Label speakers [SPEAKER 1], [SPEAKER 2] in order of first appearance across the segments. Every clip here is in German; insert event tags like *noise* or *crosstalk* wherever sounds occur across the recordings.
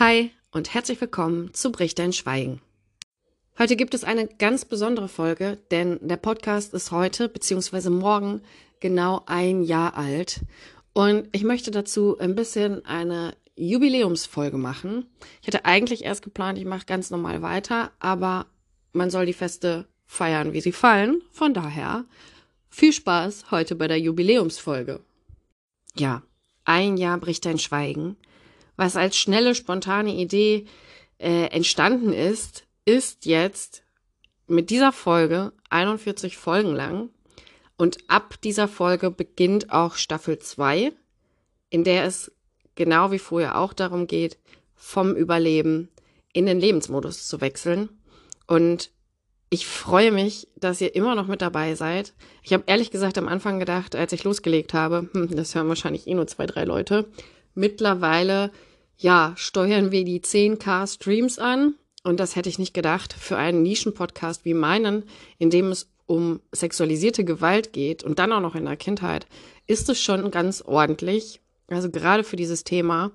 [SPEAKER 1] Hi und herzlich willkommen zu Brich dein Schweigen. Heute gibt es eine ganz besondere Folge, denn der Podcast ist heute bzw. morgen genau ein Jahr alt und ich möchte dazu ein bisschen eine Jubiläumsfolge machen. Ich hatte eigentlich erst geplant, ich mache ganz normal weiter, aber man soll die Feste feiern, wie sie fallen. Von daher viel Spaß heute bei der Jubiläumsfolge. Ja, ein Jahr bricht dein Schweigen was als schnelle, spontane Idee äh, entstanden ist, ist jetzt mit dieser Folge 41 Folgen lang. Und ab dieser Folge beginnt auch Staffel 2, in der es genau wie vorher auch darum geht, vom Überleben in den Lebensmodus zu wechseln. Und ich freue mich, dass ihr immer noch mit dabei seid. Ich habe ehrlich gesagt am Anfang gedacht, als ich losgelegt habe, hm, das hören wahrscheinlich eh nur zwei, drei Leute. Mittlerweile, ja, steuern wir die 10k Streams an. Und das hätte ich nicht gedacht für einen Nischenpodcast wie meinen, in dem es um sexualisierte Gewalt geht und dann auch noch in der Kindheit, ist es schon ganz ordentlich. Also gerade für dieses Thema.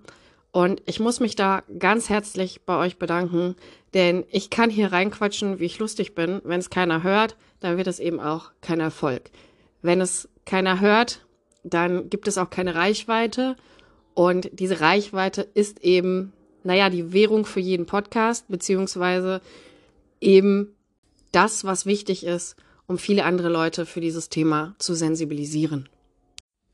[SPEAKER 1] Und ich muss mich da ganz herzlich bei euch bedanken, denn ich kann hier reinquatschen, wie ich lustig bin. Wenn es keiner hört, dann wird es eben auch kein Erfolg. Wenn es keiner hört, dann gibt es auch keine Reichweite und diese Reichweite ist eben, naja, die Währung für jeden Podcast, beziehungsweise eben das, was wichtig ist, um viele andere Leute für dieses Thema zu sensibilisieren.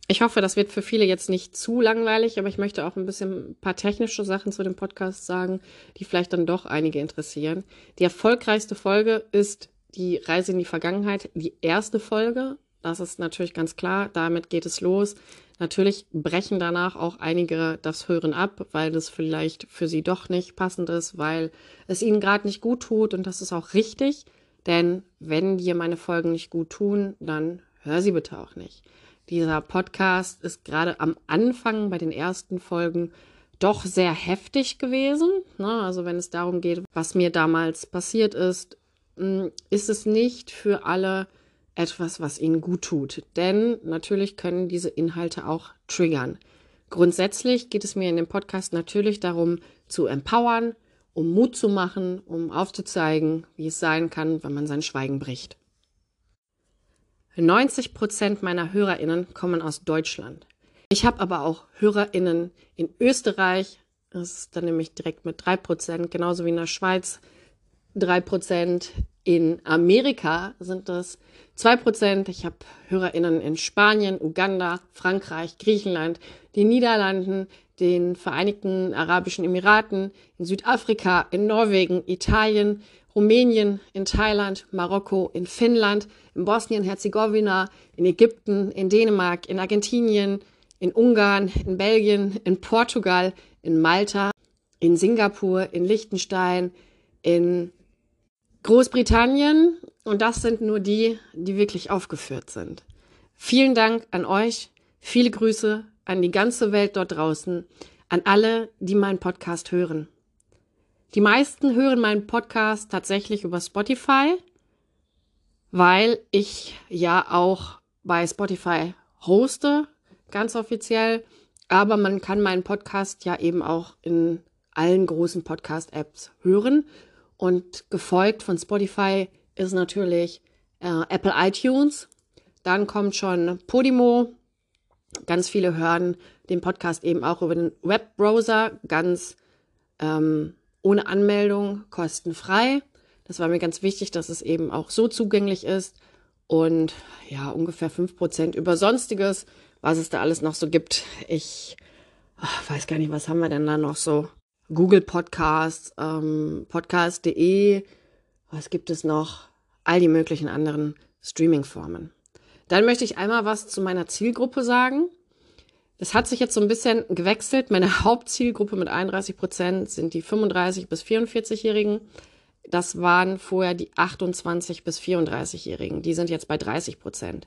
[SPEAKER 1] Ich hoffe, das wird für viele jetzt nicht zu langweilig, aber ich möchte auch ein bisschen ein paar technische Sachen zu dem Podcast sagen, die vielleicht dann doch einige interessieren. Die erfolgreichste Folge ist die Reise in die Vergangenheit, die erste Folge. Das ist natürlich ganz klar. Damit geht es los. Natürlich brechen danach auch einige das Hören ab, weil das vielleicht für sie doch nicht passend ist, weil es ihnen gerade nicht gut tut und das ist auch richtig. Denn wenn dir meine Folgen nicht gut tun, dann hör sie bitte auch nicht. Dieser Podcast ist gerade am Anfang bei den ersten Folgen doch sehr heftig gewesen. Ne? Also wenn es darum geht, was mir damals passiert ist, hm, ist es nicht für alle etwas, was ihnen gut tut. Denn natürlich können diese Inhalte auch triggern. Grundsätzlich geht es mir in dem Podcast natürlich darum, zu empowern, um Mut zu machen, um aufzuzeigen, wie es sein kann, wenn man sein Schweigen bricht. 90 Prozent meiner HörerInnen kommen aus Deutschland. Ich habe aber auch HörerInnen in Österreich, das ist dann nämlich direkt mit drei Prozent, genauso wie in der Schweiz drei Prozent, in Amerika sind zwei Prozent. Ich habe HörerInnen in Spanien, Uganda, Frankreich, Griechenland, den Niederlanden, den Vereinigten Arabischen Emiraten, in Südafrika, in Norwegen, Italien, Rumänien, in Thailand, Marokko, in Finnland, in Bosnien-Herzegowina, in Ägypten, in Dänemark, in Argentinien, in Ungarn, in Belgien, in Portugal, in Malta, in Singapur, in Liechtenstein, in Großbritannien, und das sind nur die, die wirklich aufgeführt sind. Vielen Dank an euch, viele Grüße an die ganze Welt dort draußen, an alle, die meinen Podcast hören. Die meisten hören meinen Podcast tatsächlich über Spotify, weil ich ja auch bei Spotify hoste, ganz offiziell. Aber man kann meinen Podcast ja eben auch in allen großen Podcast-Apps hören. Und gefolgt von Spotify ist natürlich äh, Apple iTunes. Dann kommt schon Podimo. Ganz viele hören den Podcast eben auch über den Webbrowser, ganz ähm, ohne Anmeldung, kostenfrei. Das war mir ganz wichtig, dass es eben auch so zugänglich ist. Und ja, ungefähr 5% über Sonstiges, was es da alles noch so gibt. Ich ach, weiß gar nicht, was haben wir denn da noch so? Google Podcasts, ähm, podcast.de, was gibt es noch? All die möglichen anderen Streaming-Formen. Dann möchte ich einmal was zu meiner Zielgruppe sagen. Das hat sich jetzt so ein bisschen gewechselt. Meine *laughs* Hauptzielgruppe mit 31 Prozent sind die 35 bis 44-Jährigen. Das waren vorher die 28 bis 34-Jährigen. Die sind jetzt bei 30 Prozent.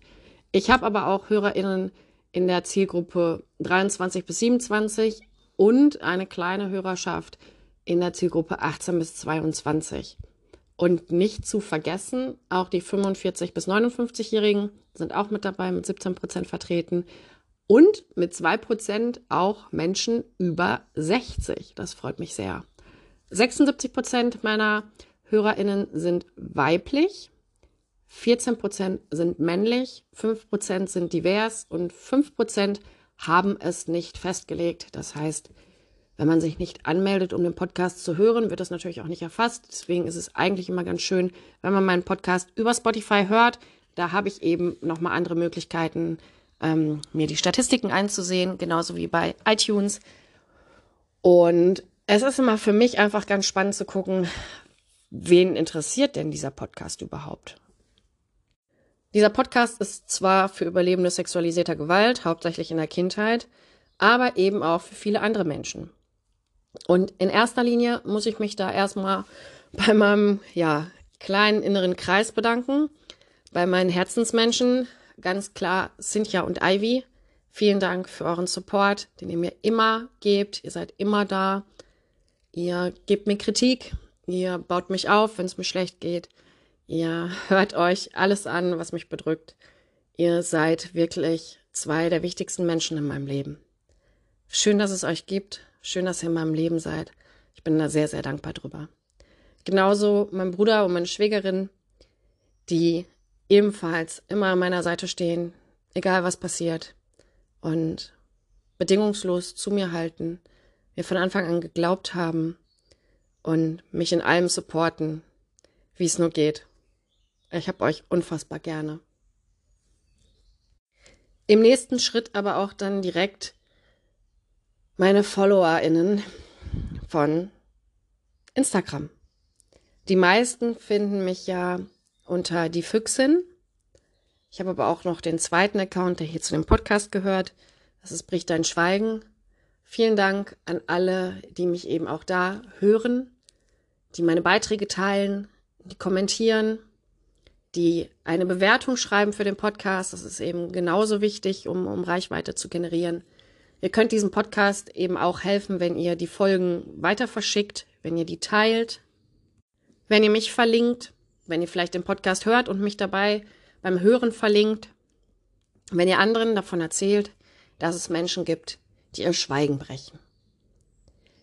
[SPEAKER 1] Ich habe aber auch HörerInnen in der Zielgruppe 23 bis 27 und eine kleine Hörerschaft in der Zielgruppe 18 bis 22. Und nicht zu vergessen, auch die 45 bis 59-Jährigen sind auch mit dabei, mit 17 Prozent vertreten. Und mit zwei Prozent auch Menschen über 60. Das freut mich sehr. 76 Prozent meiner HörerInnen sind weiblich, 14 Prozent sind männlich, 5 Prozent sind divers und 5 Prozent haben es nicht festgelegt. Das heißt, wenn man sich nicht anmeldet, um den Podcast zu hören, wird das natürlich auch nicht erfasst. Deswegen ist es eigentlich immer ganz schön, wenn man meinen Podcast über Spotify hört. Da habe ich eben nochmal andere Möglichkeiten, ähm, mir die Statistiken einzusehen, genauso wie bei iTunes. Und es ist immer für mich einfach ganz spannend zu gucken, wen interessiert denn dieser Podcast überhaupt? Dieser Podcast ist zwar für Überlebende sexualisierter Gewalt, hauptsächlich in der Kindheit, aber eben auch für viele andere Menschen. Und in erster Linie muss ich mich da erstmal bei meinem ja, kleinen inneren Kreis bedanken, bei meinen Herzensmenschen, ganz klar Cynthia und Ivy. Vielen Dank für euren Support, den ihr mir immer gebt. Ihr seid immer da. Ihr gebt mir Kritik. Ihr baut mich auf, wenn es mir schlecht geht. Ihr hört euch alles an, was mich bedrückt. Ihr seid wirklich zwei der wichtigsten Menschen in meinem Leben. Schön, dass es euch gibt. Schön, dass ihr in meinem Leben seid. Ich bin da sehr, sehr dankbar drüber. Genauso mein Bruder und meine Schwägerin, die ebenfalls immer an meiner Seite stehen, egal was passiert und bedingungslos zu mir halten, mir von Anfang an geglaubt haben und mich in allem supporten, wie es nur geht. Ich habe euch unfassbar gerne. Im nächsten Schritt aber auch dann direkt meine FollowerInnen von Instagram. Die meisten finden mich ja unter die Füchsin. Ich habe aber auch noch den zweiten Account, der hier zu dem Podcast gehört. Das ist Bricht dein Schweigen. Vielen Dank an alle, die mich eben auch da hören, die meine Beiträge teilen, die kommentieren die eine Bewertung schreiben für den Podcast. Das ist eben genauso wichtig, um, um Reichweite zu generieren. Ihr könnt diesem Podcast eben auch helfen, wenn ihr die Folgen weiter verschickt, wenn ihr die teilt, wenn ihr mich verlinkt, wenn ihr vielleicht den Podcast hört und mich dabei beim Hören verlinkt, wenn ihr anderen davon erzählt, dass es Menschen gibt, die ihr Schweigen brechen.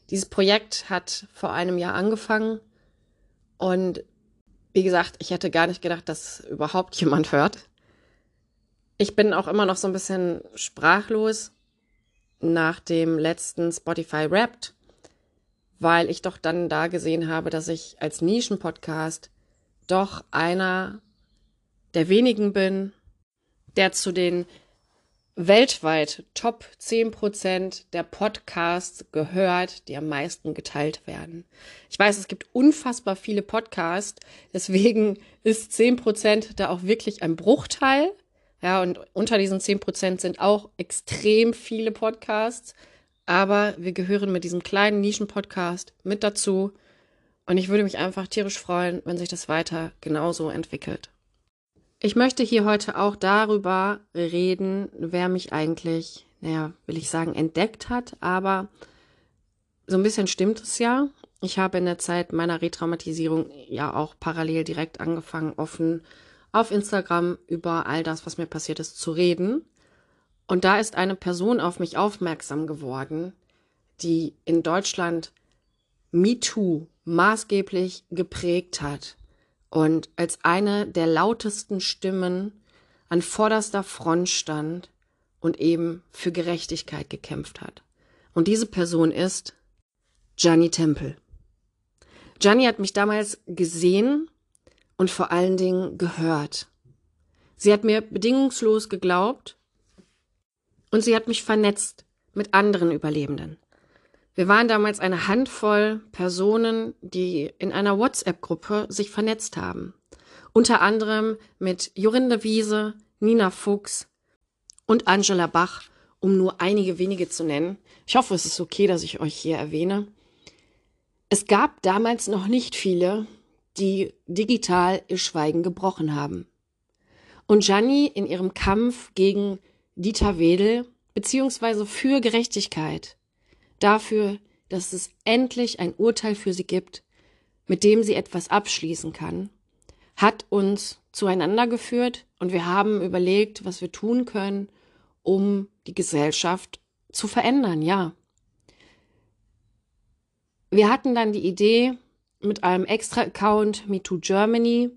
[SPEAKER 1] Dieses Projekt hat vor einem Jahr angefangen und wie gesagt, ich hätte gar nicht gedacht, dass überhaupt jemand hört. Ich bin auch immer noch so ein bisschen sprachlos nach dem letzten Spotify Wrapped, weil ich doch dann da gesehen habe, dass ich als Nischenpodcast doch einer der wenigen bin, der zu den weltweit Top 10% der Podcasts gehört, die am meisten geteilt werden. Ich weiß, es gibt unfassbar viele Podcasts, deswegen ist 10% da auch wirklich ein Bruchteil. Ja, und unter diesen 10% sind auch extrem viele Podcasts. Aber wir gehören mit diesem kleinen Nischen-Podcast mit dazu. Und ich würde mich einfach tierisch freuen, wenn sich das weiter genauso entwickelt. Ich möchte hier heute auch darüber reden, wer mich eigentlich, naja, will ich sagen, entdeckt hat, aber so ein bisschen stimmt es ja. Ich habe in der Zeit meiner Retraumatisierung ja auch parallel direkt angefangen, offen auf Instagram über all das, was mir passiert ist, zu reden. Und da ist eine Person auf mich aufmerksam geworden, die in Deutschland MeToo maßgeblich geprägt hat und als eine der lautesten Stimmen an vorderster Front stand und eben für Gerechtigkeit gekämpft hat. Und diese Person ist Gianni Temple. Gianni hat mich damals gesehen und vor allen Dingen gehört. Sie hat mir bedingungslos geglaubt und sie hat mich vernetzt mit anderen Überlebenden. Wir waren damals eine Handvoll Personen, die in einer WhatsApp-Gruppe sich vernetzt haben. Unter anderem mit Jorinde Wiese, Nina Fuchs und Angela Bach, um nur einige wenige zu nennen. Ich hoffe, es ist okay, dass ich euch hier erwähne. Es gab damals noch nicht viele, die digital ihr Schweigen gebrochen haben. Und Gianni in ihrem Kampf gegen Dieter Wedel beziehungsweise für Gerechtigkeit dafür, dass es endlich ein Urteil für sie gibt, mit dem sie etwas abschließen kann, hat uns zueinander geführt und wir haben überlegt, was wir tun können, um die Gesellschaft zu verändern, ja. Wir hatten dann die Idee, mit einem extra Account MeToo Germany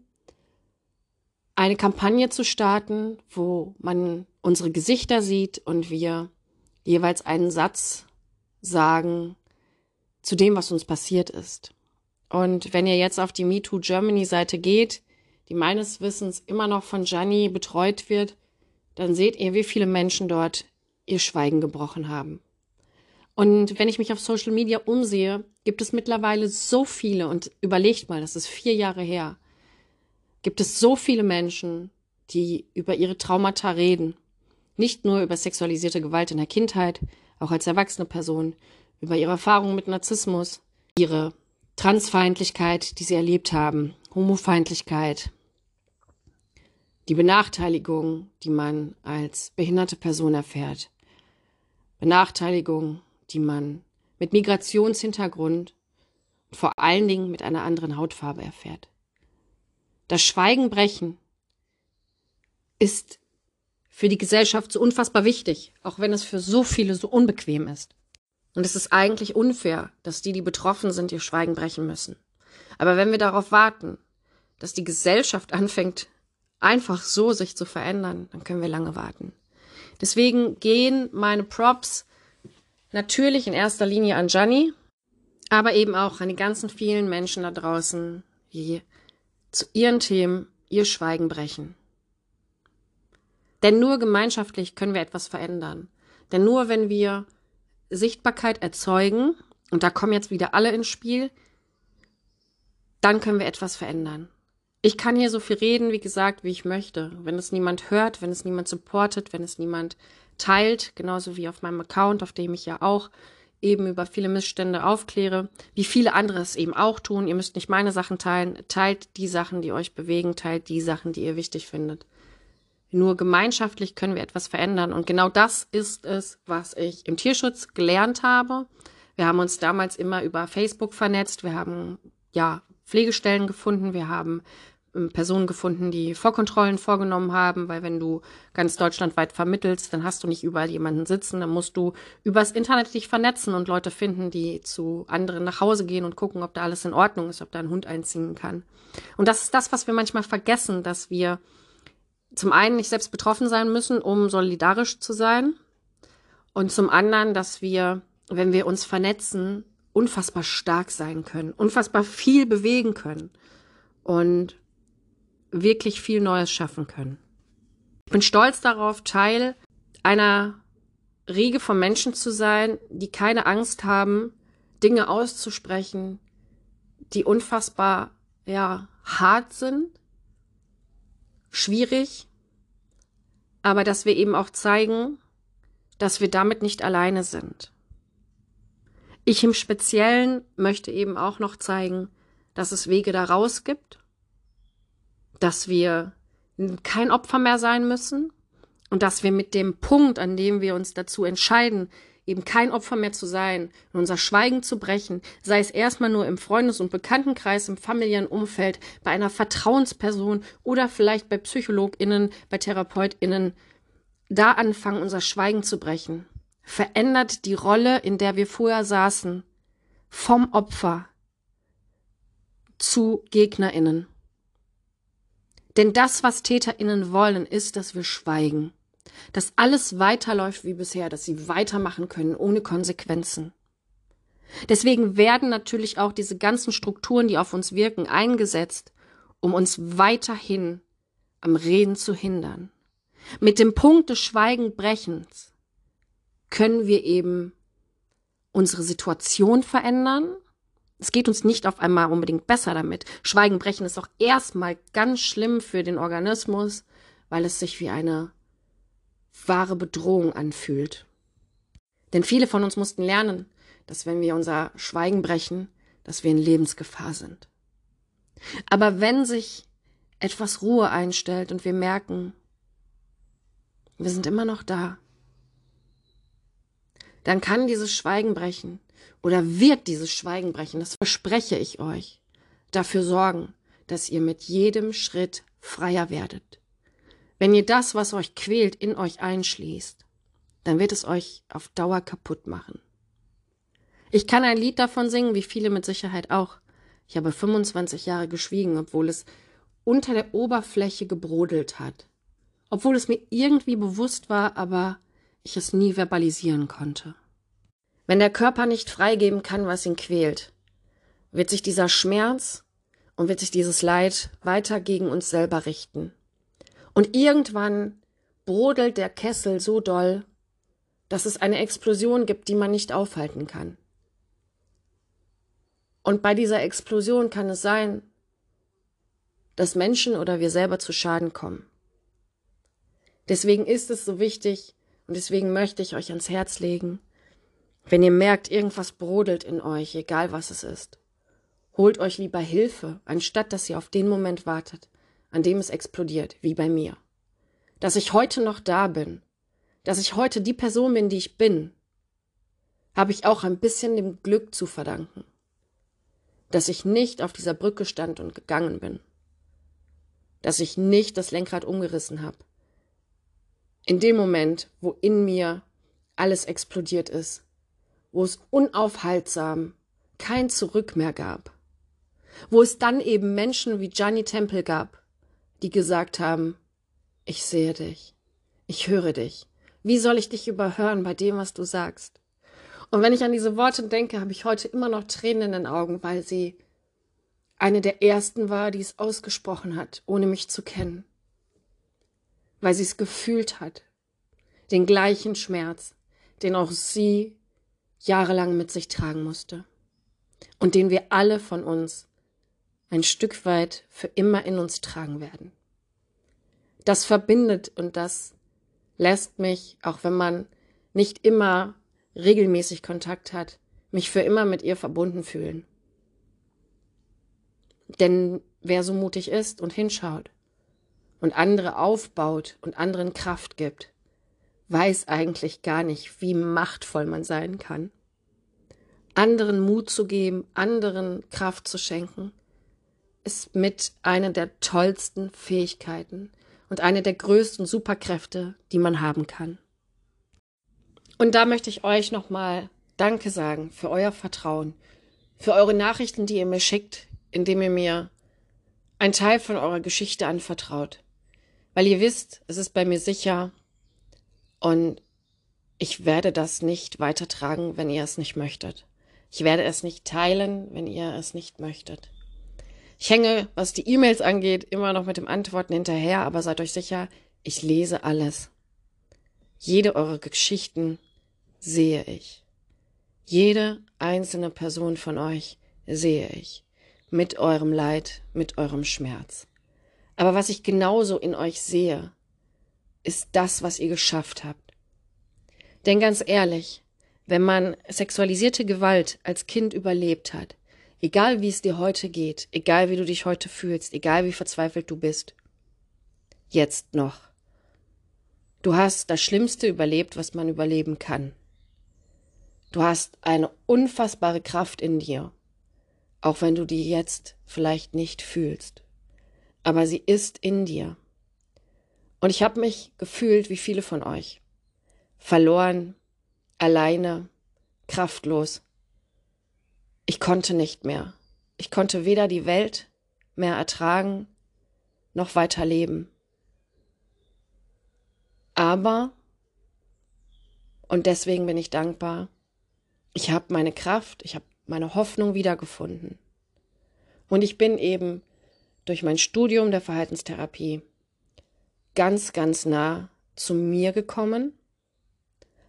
[SPEAKER 1] eine Kampagne zu starten, wo man unsere Gesichter sieht und wir jeweils einen Satz sagen zu dem, was uns passiert ist. Und wenn ihr jetzt auf die MeToo Germany Seite geht, die meines Wissens immer noch von Gianni betreut wird, dann seht ihr, wie viele Menschen dort ihr Schweigen gebrochen haben. Und wenn ich mich auf Social Media umsehe, gibt es mittlerweile so viele, und überlegt mal, das ist vier Jahre her, gibt es so viele Menschen, die über ihre Traumata reden. Nicht nur über sexualisierte Gewalt in der Kindheit, auch als erwachsene Person, über ihre Erfahrungen mit Narzissmus, ihre Transfeindlichkeit, die sie erlebt haben, Homofeindlichkeit, die Benachteiligung, die man als behinderte Person erfährt, Benachteiligung, die man mit Migrationshintergrund und vor allen Dingen mit einer anderen Hautfarbe erfährt. Das Schweigen brechen ist für die Gesellschaft so unfassbar wichtig, auch wenn es für so viele so unbequem ist. Und es ist eigentlich unfair, dass die, die betroffen sind, ihr Schweigen brechen müssen. Aber wenn wir darauf warten, dass die Gesellschaft anfängt, einfach so sich zu verändern, dann können wir lange warten. Deswegen gehen meine Props Natürlich in erster Linie an Gianni, aber eben auch an die ganzen vielen Menschen da draußen, die zu ihren Themen ihr Schweigen brechen. Denn nur gemeinschaftlich können wir etwas verändern. Denn nur wenn wir Sichtbarkeit erzeugen, und da kommen jetzt wieder alle ins Spiel, dann können wir etwas verändern. Ich kann hier so viel reden, wie gesagt, wie ich möchte. Wenn es niemand hört, wenn es niemand supportet, wenn es niemand teilt, genauso wie auf meinem Account, auf dem ich ja auch eben über viele Missstände aufkläre, wie viele andere es eben auch tun. Ihr müsst nicht meine Sachen teilen, teilt die Sachen, die euch bewegen, teilt die Sachen, die ihr wichtig findet. Nur gemeinschaftlich können wir etwas verändern. Und genau das ist es, was ich im Tierschutz gelernt habe. Wir haben uns damals immer über Facebook vernetzt, wir haben ja Pflegestellen gefunden, wir haben ähm, Personen gefunden, die Vorkontrollen vorgenommen haben, weil wenn du ganz deutschlandweit vermittelst, dann hast du nicht überall jemanden sitzen, dann musst du übers Internet dich vernetzen und Leute finden, die zu anderen nach Hause gehen und gucken, ob da alles in Ordnung ist, ob da ein Hund einziehen kann. Und das ist das, was wir manchmal vergessen, dass wir zum einen nicht selbst betroffen sein müssen, um solidarisch zu sein und zum anderen, dass wir, wenn wir uns vernetzen, unfassbar stark sein können, unfassbar viel bewegen können. Und wirklich viel Neues schaffen können. Ich bin stolz darauf, Teil einer Riege von Menschen zu sein, die keine Angst haben, Dinge auszusprechen, die unfassbar, ja, hart sind, schwierig, aber dass wir eben auch zeigen, dass wir damit nicht alleine sind. Ich im Speziellen möchte eben auch noch zeigen, dass es Wege daraus gibt dass wir kein Opfer mehr sein müssen und dass wir mit dem Punkt, an dem wir uns dazu entscheiden, eben kein Opfer mehr zu sein und unser Schweigen zu brechen, sei es erstmal nur im Freundes- und Bekanntenkreis, im familiären Umfeld, bei einer Vertrauensperson oder vielleicht bei PsychologInnen, bei TherapeutInnen, da anfangen, unser Schweigen zu brechen. Verändert die Rolle, in der wir vorher saßen, vom Opfer zu GegnerInnen. Denn das, was TäterInnen wollen, ist, dass wir schweigen. Dass alles weiterläuft wie bisher, dass sie weitermachen können ohne Konsequenzen. Deswegen werden natürlich auch diese ganzen Strukturen, die auf uns wirken, eingesetzt, um uns weiterhin am Reden zu hindern. Mit dem Punkt des Schweigenbrechens können wir eben unsere Situation verändern es geht uns nicht auf einmal unbedingt besser damit. Schweigen brechen ist auch erstmal ganz schlimm für den Organismus, weil es sich wie eine wahre Bedrohung anfühlt. Denn viele von uns mussten lernen, dass wenn wir unser Schweigen brechen, dass wir in Lebensgefahr sind. Aber wenn sich etwas Ruhe einstellt und wir merken, wir sind immer noch da, dann kann dieses Schweigen brechen oder wird dieses Schweigen brechen, das verspreche ich euch, dafür sorgen, dass ihr mit jedem Schritt freier werdet. Wenn ihr das, was euch quält, in euch einschließt dann wird es euch auf Dauer kaputt machen. Ich kann ein Lied davon singen, wie viele mit Sicherheit auch. Ich habe 25 Jahre geschwiegen, obwohl es unter der Oberfläche gebrodelt hat. Obwohl es mir irgendwie bewusst war, aber ich es nie verbalisieren konnte. Wenn der Körper nicht freigeben kann, was ihn quält, wird sich dieser Schmerz und wird sich dieses Leid weiter gegen uns selber richten. Und irgendwann brodelt der Kessel so doll, dass es eine Explosion gibt, die man nicht aufhalten kann. Und bei dieser Explosion kann es sein, dass Menschen oder wir selber zu Schaden kommen. Deswegen ist es so wichtig und deswegen möchte ich euch ans Herz legen, wenn ihr merkt, irgendwas brodelt in euch, egal was es ist, holt euch lieber Hilfe, anstatt dass ihr auf den Moment wartet, an dem es explodiert, wie bei mir. Dass ich heute noch da bin, dass ich heute die Person bin, die ich bin, habe ich auch ein bisschen dem Glück zu verdanken. Dass ich nicht auf dieser Brücke stand und gegangen bin. Dass ich nicht das Lenkrad umgerissen habe. In dem Moment, wo in mir alles explodiert ist, wo es unaufhaltsam kein Zurück mehr gab, wo es dann eben Menschen wie Gianni Temple gab, die gesagt haben, ich sehe dich, ich höre dich, wie soll ich dich überhören bei dem, was du sagst? Und wenn ich an diese Worte denke, habe ich heute immer noch Tränen in den Augen, weil sie eine der ersten war, die es ausgesprochen hat, ohne mich zu kennen. Weil sie es gefühlt hat. Den gleichen Schmerz, den auch sie jahrelang mit sich tragen musste. Und den wir alle von uns ein Stück weit für immer in uns tragen werden. Das verbindet und das lässt mich, auch wenn man nicht immer regelmäßig Kontakt hat, mich für immer mit ihr verbunden fühlen. Denn wer so mutig ist und hinschaut und andere aufbaut und anderen Kraft gibt, weiß eigentlich gar nicht, wie machtvoll man sein kann. Anderen Mut zu geben, anderen Kraft zu schenken, ist mit einer der tollsten Fähigkeiten, und eine der größten Superkräfte, die man haben kann. Und da möchte ich euch nochmal Danke sagen für euer Vertrauen, für eure Nachrichten, die ihr mir schickt, indem ihr mir einen Teil von eurer Geschichte anvertraut. Weil ihr wisst, es ist bei mir sicher und ich werde das nicht weitertragen, wenn ihr es nicht möchtet. Ich werde es nicht teilen, wenn ihr es nicht möchtet. Ich hänge, was die E-Mails angeht, immer noch mit dem Antworten hinterher, aber seid euch sicher, ich lese alles. Jede eurer Geschichten sehe ich. Jede einzelne Person von euch sehe ich. Mit eurem Leid, mit eurem Schmerz. Aber was ich genauso in euch sehe, ist das, was ihr geschafft habt. Denn ganz ehrlich, wenn man sexualisierte Gewalt als Kind überlebt hat, Egal wie es dir heute geht, egal wie du dich heute fühlst, egal wie verzweifelt du bist. Jetzt noch. Du hast das Schlimmste überlebt, was man überleben kann. Du hast eine unfassbare Kraft in dir, auch wenn du die jetzt vielleicht nicht fühlst. Aber sie ist in dir. Und ich habe mich gefühlt wie viele von euch. Verloren, alleine, kraftlos. Ich konnte nicht mehr. Ich konnte weder die Welt mehr ertragen, noch weiter leben. Aber, und deswegen bin ich dankbar, ich habe meine Kraft, ich habe meine Hoffnung wiedergefunden. Und ich bin eben durch mein Studium der Verhaltenstherapie ganz, ganz nah zu mir gekommen,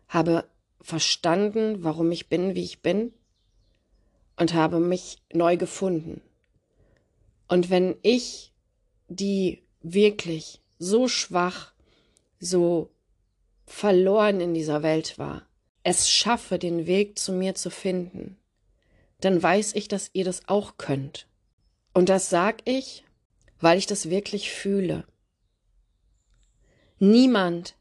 [SPEAKER 1] habe verstanden, warum ich bin, wie ich bin und habe mich neu gefunden. Und wenn ich, die wirklich so schwach, so verloren in dieser Welt war, es schaffe, den Weg zu mir zu finden, dann weiß ich, dass ihr das auch könnt. Und das sag ich, weil ich das wirklich fühle. Niemand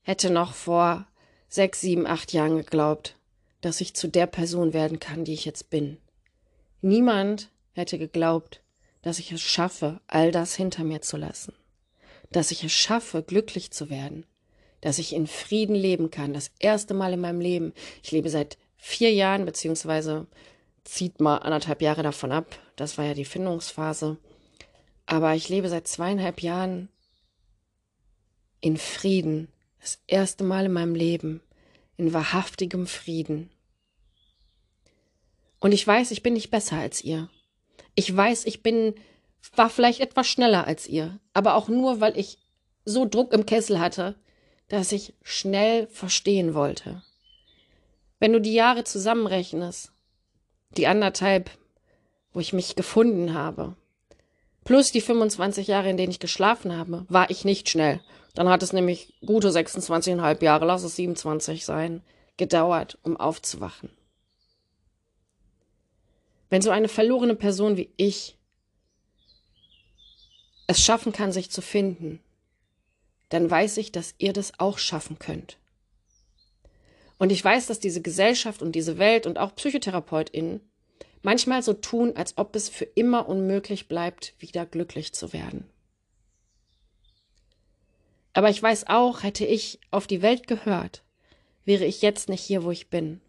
[SPEAKER 1] hätte noch vor sechs, sieben, acht Jahren geglaubt, dass ich zu der Person werden kann, die ich jetzt bin. Niemand hätte geglaubt, dass ich es schaffe, all das hinter mir zu lassen, dass ich es schaffe, glücklich zu werden, dass ich in Frieden leben kann. Das erste Mal in meinem Leben. Ich lebe seit vier Jahren, beziehungsweise zieht mal anderthalb Jahre davon ab. Das war ja die Findungsphase. Aber ich lebe seit zweieinhalb Jahren in Frieden. Das erste Mal in meinem Leben. In wahrhaftigem Frieden. Und ich weiß, ich bin nicht besser als ihr. Ich weiß, ich bin, war vielleicht etwas schneller als ihr. Aber auch nur, weil ich so Druck im Kessel hatte, dass ich schnell verstehen wollte. Wenn du die Jahre zusammenrechnest, die anderthalb, wo ich mich gefunden habe, plus die 25 Jahre, in denen ich geschlafen habe, war ich nicht schnell. Dann hat es nämlich gute 26,5 Jahre, lass es 27 sein, gedauert, um aufzuwachen. Wenn so eine verlorene Person wie ich es schaffen kann, sich zu finden, dann weiß ich, dass ihr das auch schaffen könnt. Und ich weiß, dass diese Gesellschaft und diese Welt und auch PsychotherapeutInnen manchmal so tun, als ob es für immer unmöglich bleibt, wieder glücklich zu werden. Aber ich weiß auch, hätte ich auf die Welt gehört, wäre ich jetzt nicht hier, wo ich bin.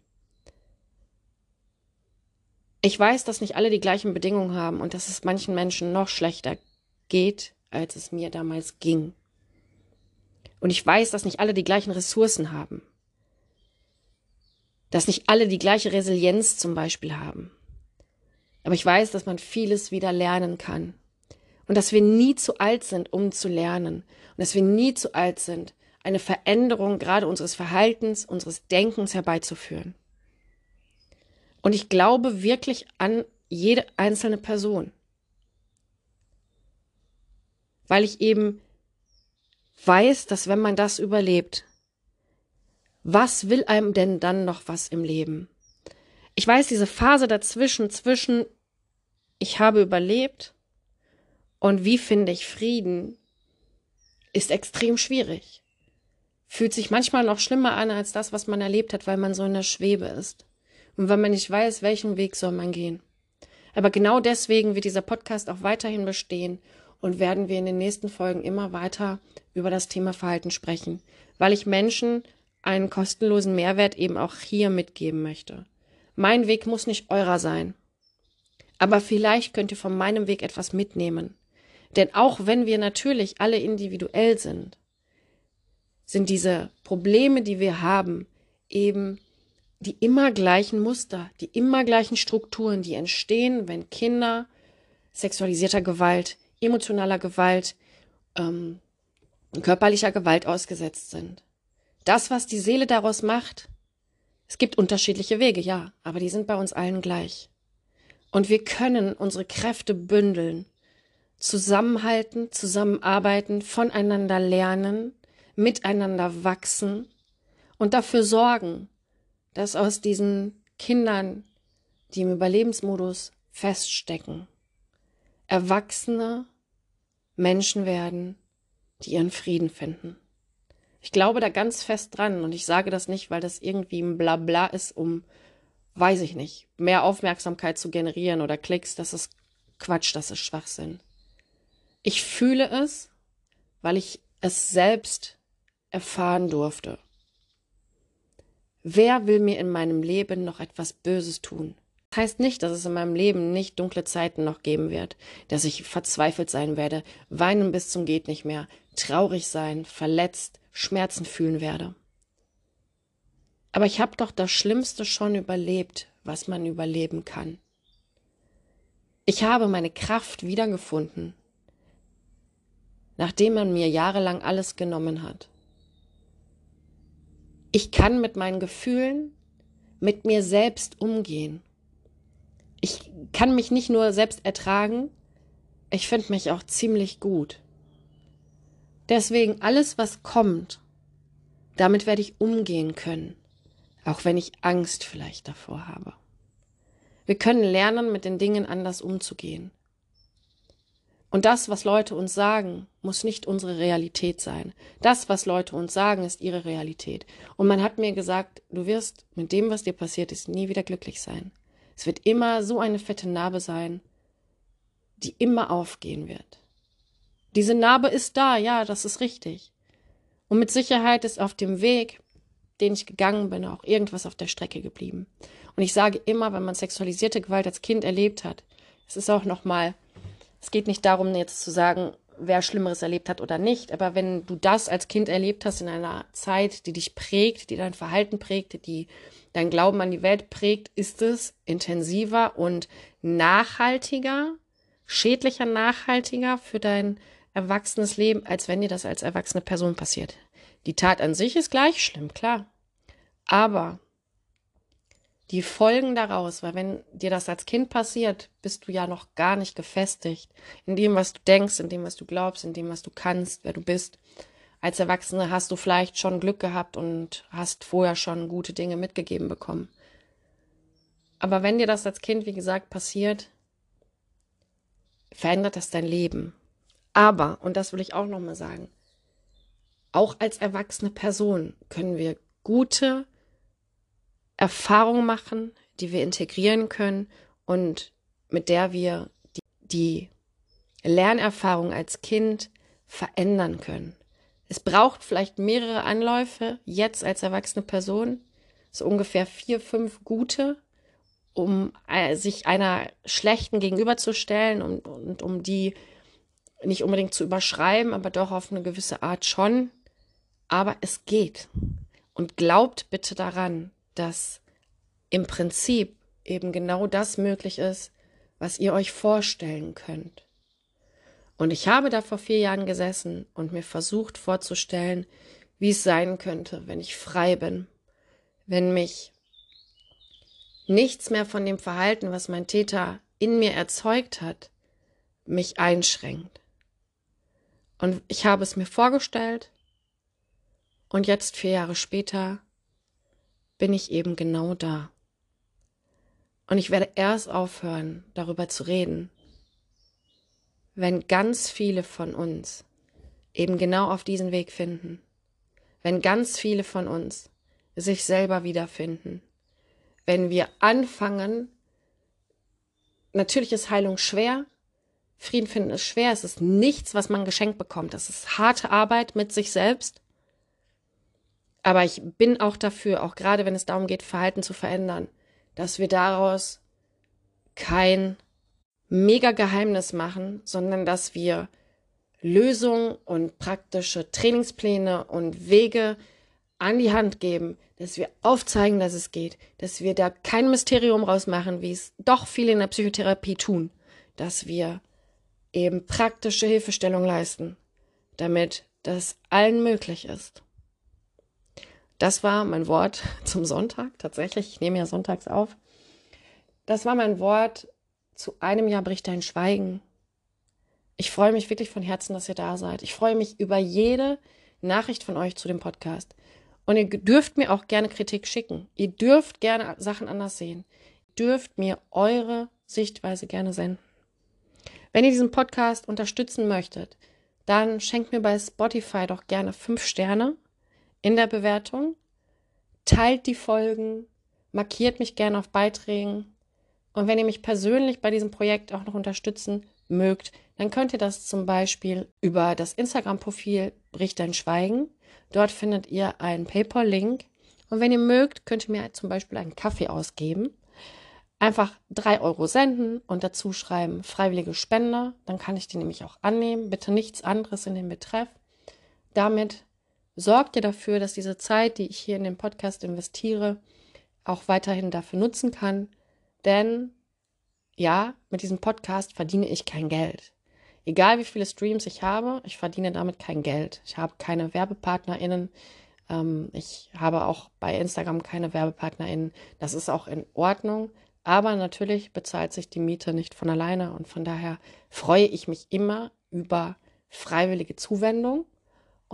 [SPEAKER 1] Ich weiß, dass nicht alle die gleichen Bedingungen haben und dass es manchen Menschen noch schlechter geht, als es mir damals ging. Und ich weiß, dass nicht alle die gleichen Ressourcen haben. Dass nicht alle die gleiche Resilienz zum Beispiel haben. Aber ich weiß, dass man vieles wieder lernen kann. Und dass wir nie zu alt sind, um zu lernen. Und dass wir nie zu alt sind, eine Veränderung gerade unseres Verhaltens, unseres Denkens herbeizuführen. Und ich glaube wirklich an jede einzelne Person. Weil ich eben weiß, dass wenn man das überlebt, was will einem denn dann noch was im Leben? Ich weiß, diese Phase dazwischen, zwischen ich habe überlebt und wie finde ich Frieden, ist extrem schwierig. Fühlt sich manchmal noch schlimmer an als das, was man erlebt hat, weil man so in der Schwebe ist. Und weil man nicht weiß, welchen Weg soll man gehen. Aber genau deswegen wird dieser Podcast auch weiterhin bestehen und werden wir in den nächsten Folgen immer weiter über das Thema Verhalten sprechen, weil ich Menschen einen kostenlosen Mehrwert eben auch hier mitgeben möchte. Mein Weg muss nicht eurer sein. Aber vielleicht könnt ihr von meinem Weg etwas mitnehmen. Denn auch wenn wir natürlich alle individuell sind, sind diese Probleme, die wir haben, eben die immer gleichen Muster, die immer gleichen Strukturen, die entstehen, wenn Kinder sexualisierter Gewalt emotionaler Gewalt, ähm, körperlicher Gewalt ausgesetzt sind. Das, was die Seele daraus macht, es gibt unterschiedliche Wege, ja, aber die sind bei uns allen gleich. Und wir können unsere Kräfte bündeln, zusammenhalten, zusammenarbeiten, voneinander lernen, miteinander wachsen und dafür sorgen, dass aus diesen Kindern, die im Überlebensmodus feststecken, Erwachsene Menschen werden, die ihren Frieden finden. Ich glaube da ganz fest dran und ich sage das nicht, weil das irgendwie ein Blabla ist, um, weiß ich nicht, mehr Aufmerksamkeit zu generieren oder Klicks. Das ist Quatsch, das ist Schwachsinn. Ich fühle es, weil ich es selbst erfahren durfte. Wer will mir in meinem Leben noch etwas Böses tun? heißt nicht, dass es in meinem Leben nicht dunkle Zeiten noch geben wird, dass ich verzweifelt sein werde, weinen bis zum geht nicht mehr, traurig sein, verletzt, Schmerzen fühlen werde. Aber ich habe doch das Schlimmste schon überlebt, was man überleben kann. Ich habe meine Kraft wiedergefunden, nachdem man mir jahrelang alles genommen hat. Ich kann mit meinen Gefühlen, mit mir selbst umgehen ich kann mich nicht nur selbst ertragen, ich finde mich auch ziemlich gut. Deswegen alles, was kommt, damit werde ich umgehen können, auch wenn ich Angst vielleicht davor habe. Wir können lernen, mit den Dingen anders umzugehen. Und das, was Leute uns sagen, muss nicht unsere Realität sein. Das, was Leute uns sagen, ist ihre Realität. Und man hat mir gesagt, du wirst mit dem, was dir passiert ist, nie wieder glücklich sein. Es wird immer so eine fette Narbe sein, die immer aufgehen wird. Diese Narbe ist da, ja, das ist richtig. Und mit Sicherheit ist auf dem Weg, den ich gegangen bin, auch irgendwas auf der Strecke geblieben. Und ich sage immer, wenn man sexualisierte Gewalt als Kind erlebt hat, es ist auch nochmal, es geht nicht darum, jetzt zu sagen, wer Schlimmeres erlebt hat oder nicht, aber wenn du das als Kind erlebt hast in einer Zeit, die dich prägt, die dein Verhalten prägt, die dein Glauben an die Welt prägt, ist es intensiver und nachhaltiger, schädlicher, nachhaltiger für dein erwachsenes Leben, als wenn dir das als erwachsene Person passiert. Die Tat an sich ist gleich schlimm, klar. Aber die Folgen daraus, weil wenn dir das als Kind passiert, bist du ja noch gar nicht gefestigt in dem, was du denkst, in dem, was du glaubst, in dem, was du kannst, wer du bist. Als Erwachsene hast du vielleicht schon Glück gehabt und hast vorher schon gute Dinge mitgegeben bekommen. Aber wenn dir das als Kind, wie gesagt, passiert, verändert das dein Leben. Aber, und das will ich auch nochmal sagen, auch als erwachsene Person können wir gute Erfahrungen machen, die wir integrieren können und mit der wir die, die Lernerfahrung als Kind verändern können. Es braucht vielleicht mehrere Anläufe, jetzt als erwachsene Person, so ungefähr vier, fünf gute, um äh, sich einer schlechten gegenüberzustellen und, und um die nicht unbedingt zu überschreiben, aber doch auf eine gewisse Art schon. Aber es geht. Und glaubt bitte daran, dass im Prinzip eben genau das möglich ist, was ihr euch vorstellen könnt. Und ich habe da vor vier Jahren gesessen und mir versucht vorzustellen, wie es sein könnte, wenn ich frei bin, wenn mich nichts mehr von dem Verhalten, was mein Täter in mir erzeugt hat, mich einschränkt. Und ich habe es mir vorgestellt und jetzt, vier Jahre später, bin ich eben genau da. Und ich werde erst aufhören, darüber zu reden, wenn ganz viele von uns eben genau auf diesen Weg finden, wenn ganz viele von uns sich selber wiederfinden, wenn wir anfangen, natürlich ist Heilung schwer, Frieden finden ist schwer, es ist nichts, was man geschenkt bekommt, es ist harte Arbeit mit sich selbst, aber ich bin auch dafür, auch gerade wenn es darum geht, Verhalten zu verändern, dass wir daraus kein mega Geheimnis machen, sondern dass wir Lösungen und praktische Trainingspläne und Wege an die Hand geben, dass wir aufzeigen, dass es geht, dass wir da kein Mysterium rausmachen, wie es doch viele in der Psychotherapie tun, dass wir eben praktische Hilfestellung leisten, damit das allen möglich ist. Das war mein Wort *laughs* zum Sonntag. Tatsächlich, ich nehme ja sonntags auf. Das war mein Wort zu einem Jahr bricht dein Schweigen. Ich freue mich wirklich von Herzen, dass ihr da seid. Ich freue mich über jede Nachricht von euch zu dem Podcast. Und ihr dürft mir auch gerne Kritik schicken. Ihr dürft gerne Sachen anders sehen. Ihr dürft mir eure Sichtweise gerne senden. Wenn ihr diesen Podcast unterstützen möchtet, dann schenkt mir bei Spotify doch gerne fünf Sterne in der Bewertung. Teilt die Folgen, markiert mich gerne auf Beiträgen. Und wenn ihr mich persönlich bei diesem Projekt auch noch unterstützen mögt, dann könnt ihr das zum Beispiel über das Instagram-Profil Bricht dein Schweigen. Dort findet ihr einen PayPal-Link. Und wenn ihr mögt, könnt ihr mir zum Beispiel einen Kaffee ausgeben. Einfach drei Euro senden und dazu schreiben freiwillige Spender. Dann kann ich die nämlich auch annehmen. Bitte nichts anderes in den Betreff. Damit sorgt ihr dafür, dass diese Zeit, die ich hier in den Podcast investiere, auch weiterhin dafür nutzen kann. Denn ja, mit diesem Podcast verdiene ich kein Geld. Egal wie viele Streams ich habe, ich verdiene damit kein Geld. Ich habe keine WerbepartnerInnen. Ähm, ich habe auch bei Instagram keine WerbepartnerInnen. Das ist auch in Ordnung. Aber natürlich bezahlt sich die Miete nicht von alleine. Und von daher freue ich mich immer über freiwillige Zuwendung.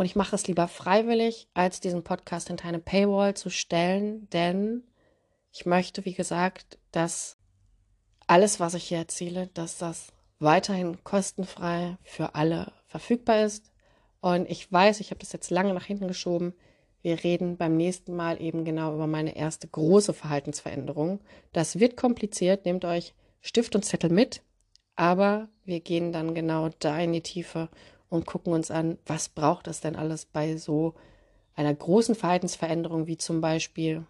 [SPEAKER 1] Und ich mache es lieber freiwillig, als diesen Podcast hinter eine Paywall zu stellen, denn ich möchte, wie gesagt, dass alles, was ich hier erzähle, dass das weiterhin kostenfrei für alle verfügbar ist. Und ich weiß, ich habe das jetzt lange nach hinten geschoben. Wir reden beim nächsten Mal eben genau über meine erste große Verhaltensveränderung. Das wird kompliziert. Nehmt euch Stift und Zettel mit. Aber wir gehen dann genau da in die Tiefe und gucken uns an, was braucht es denn alles bei so einer großen Verhaltensveränderung, wie zum Beispiel,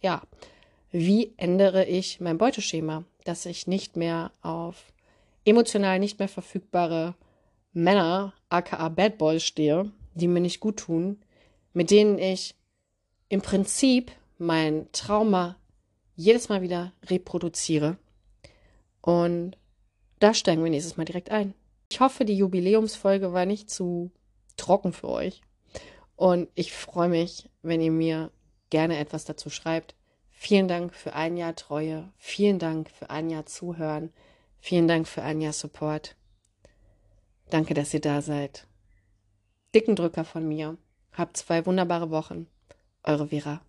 [SPEAKER 1] ja, wie ändere ich mein Beuteschema, dass ich nicht mehr auf emotional nicht mehr verfügbare Männer, aka Bad Boys stehe, die mir nicht gut tun, mit denen ich im Prinzip mein Trauma jedes Mal wieder reproduziere. Und da steigen wir nächstes Mal direkt ein. Ich hoffe, die Jubiläumsfolge war nicht zu trocken für euch. Und ich freue mich, wenn ihr mir gerne etwas dazu schreibt. Vielen Dank für ein Jahr Treue. Vielen Dank für ein Jahr Zuhören. Vielen Dank für ein Jahr Support. Danke, dass ihr da seid. Dicken Drücker von mir. Habt zwei wunderbare Wochen. Eure Vera.